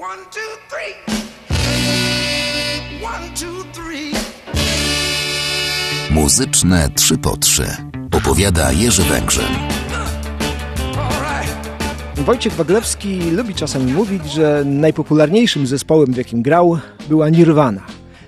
One, two, three. One, two, three. Muzyczne 3 po 3 opowiada Jerzy Węgrzyn. Wojciech Waglewski lubi czasem mówić, że najpopularniejszym zespołem, w jakim grał, była Nirvana.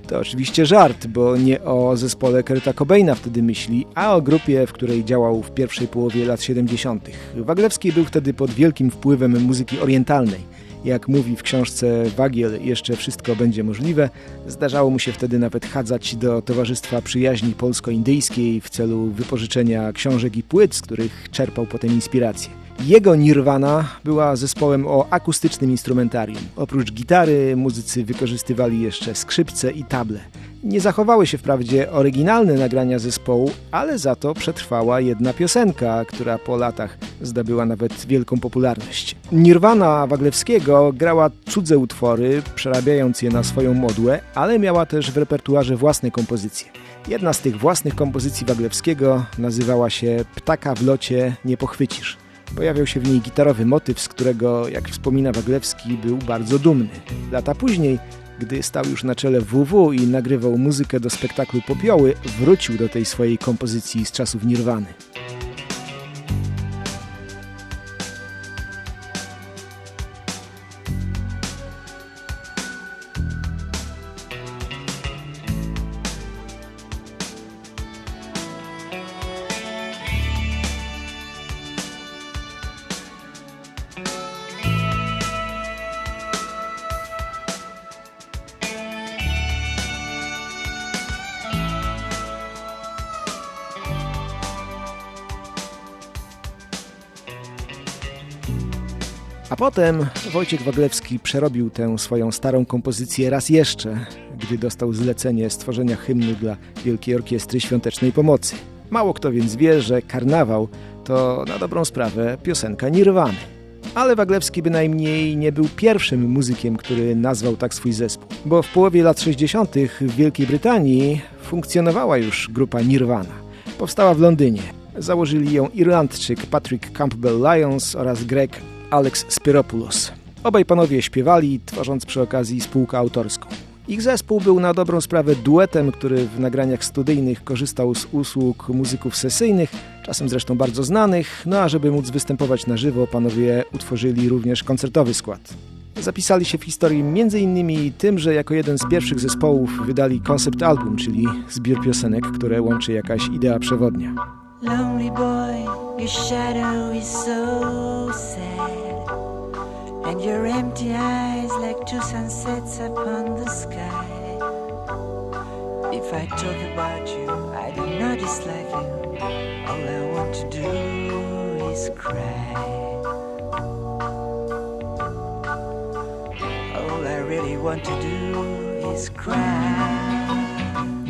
To oczywiście żart, bo nie o zespole Kurta Cobaina wtedy myśli, a o grupie, w której działał w pierwszej połowie lat 70. Waglewski był wtedy pod wielkim wpływem muzyki orientalnej. Jak mówi w książce Wagiel, jeszcze wszystko będzie możliwe, zdarzało mu się wtedy nawet chadzać do Towarzystwa Przyjaźni Polsko-Indyjskiej w celu wypożyczenia książek i płyt, z których czerpał potem inspirację. Jego Nirvana była zespołem o akustycznym instrumentarium. Oprócz gitary muzycy wykorzystywali jeszcze skrzypce i table. Nie zachowały się wprawdzie oryginalne nagrania zespołu, ale za to przetrwała jedna piosenka, która po latach zdobyła nawet wielką popularność. Nirvana Waglewskiego grała cudze utwory, przerabiając je na swoją modłę, ale miała też w repertuarze własne kompozycje. Jedna z tych własnych kompozycji Waglewskiego nazywała się Ptaka w locie nie pochwycisz. Pojawiał się w niej gitarowy motyw, z którego, jak wspomina Waglewski, był bardzo dumny. Lata później, gdy stał już na czele WW i nagrywał muzykę do spektaklu Popioły, wrócił do tej swojej kompozycji z czasów Nirwany. A potem Wojciech Waglewski przerobił tę swoją starą kompozycję raz jeszcze, gdy dostał zlecenie stworzenia hymnu dla Wielkiej Orkiestry Świątecznej Pomocy. Mało kto więc wie, że karnawał to na dobrą sprawę piosenka Nirwany. Ale Waglewski bynajmniej nie był pierwszym muzykiem, który nazwał tak swój zespół, bo w połowie lat 60. w Wielkiej Brytanii funkcjonowała już grupa Nirvana. Powstała w Londynie. Założyli ją Irlandczyk Patrick Campbell-Lyons oraz Greg Alex Spiropoulos. Obaj panowie śpiewali, tworząc przy okazji spółkę autorską. Ich zespół był na dobrą sprawę duetem, który w nagraniach studyjnych korzystał z usług muzyków sesyjnych, czasem zresztą bardzo znanych, no a żeby móc występować na żywo, panowie utworzyli również koncertowy skład. Zapisali się w historii m.in. tym, że jako jeden z pierwszych zespołów wydali koncept album, czyli zbiór piosenek, które łączy jakaś idea przewodnia. Lonely boy, your shadow is so sad, and your empty eyes like two sunsets upon the sky. If I talk about you, I do not dislike you. All I want to do is cry. All I really want to do is cry.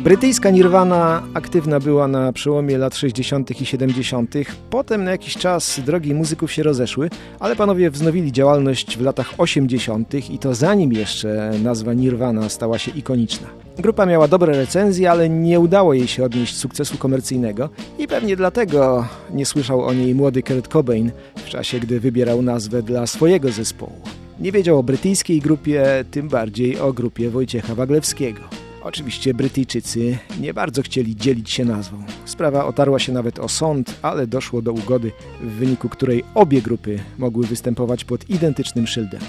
Brytyjska Nirvana aktywna była na przełomie lat 60. i 70. Potem na jakiś czas drogi muzyków się rozeszły, ale panowie wznowili działalność w latach 80. i to zanim jeszcze nazwa Nirvana stała się ikoniczna. Grupa miała dobre recenzje, ale nie udało jej się odnieść sukcesu komercyjnego i pewnie dlatego nie słyszał o niej młody Kurt Cobain w czasie, gdy wybierał nazwę dla swojego zespołu. Nie wiedział o brytyjskiej grupie, tym bardziej o grupie Wojciecha Waglewskiego. Oczywiście Brytyjczycy nie bardzo chcieli dzielić się nazwą. Sprawa otarła się nawet o sąd, ale doszło do ugody, w wyniku której obie grupy mogły występować pod identycznym szyldem.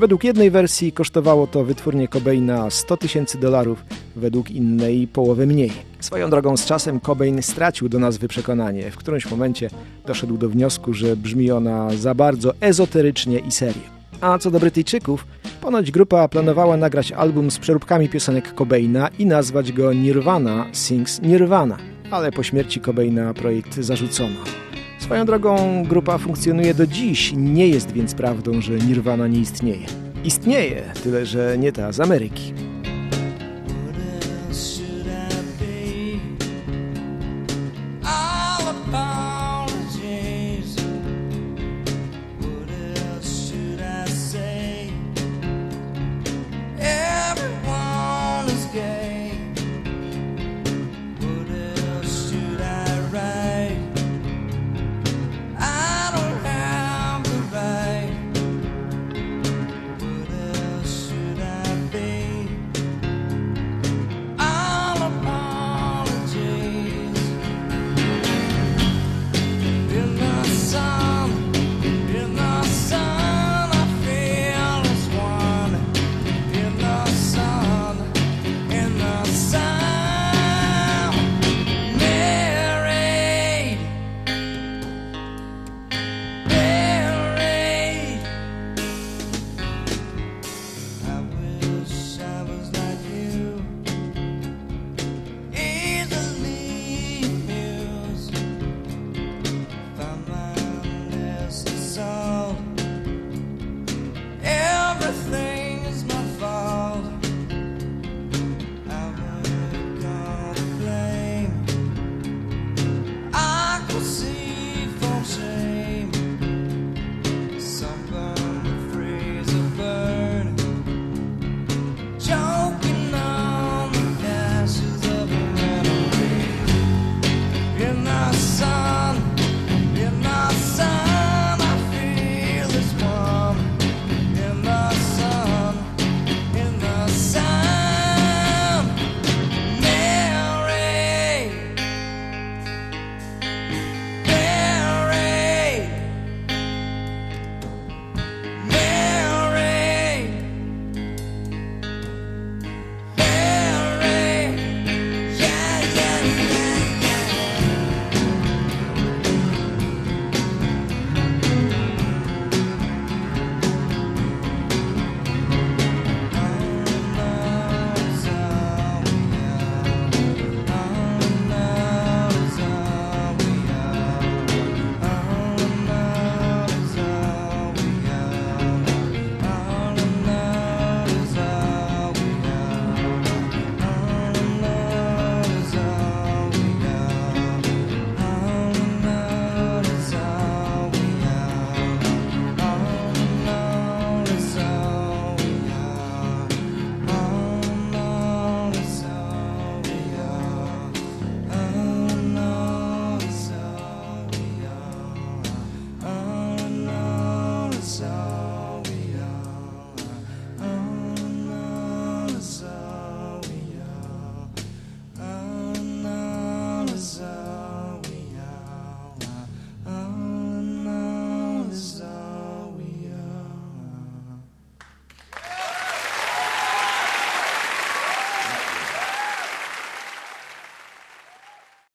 Według jednej wersji kosztowało to wytwórnie Cobaina 100 tysięcy dolarów, według innej połowę mniej. Swoją drogą z czasem Cobain stracił do nazwy przekonanie. W którymś momencie doszedł do wniosku, że brzmi ona za bardzo ezoterycznie i serio. A co do Brytyjczyków, ponoć grupa planowała nagrać album z przeróbkami piosenek Cobaina i nazwać go Nirvana Sings Nirvana, ale po śmierci Cobaina projekt zarzucono. Swoją drogą grupa funkcjonuje do dziś, nie jest więc prawdą, że Nirvana nie istnieje. Istnieje, tyle że nie ta z Ameryki.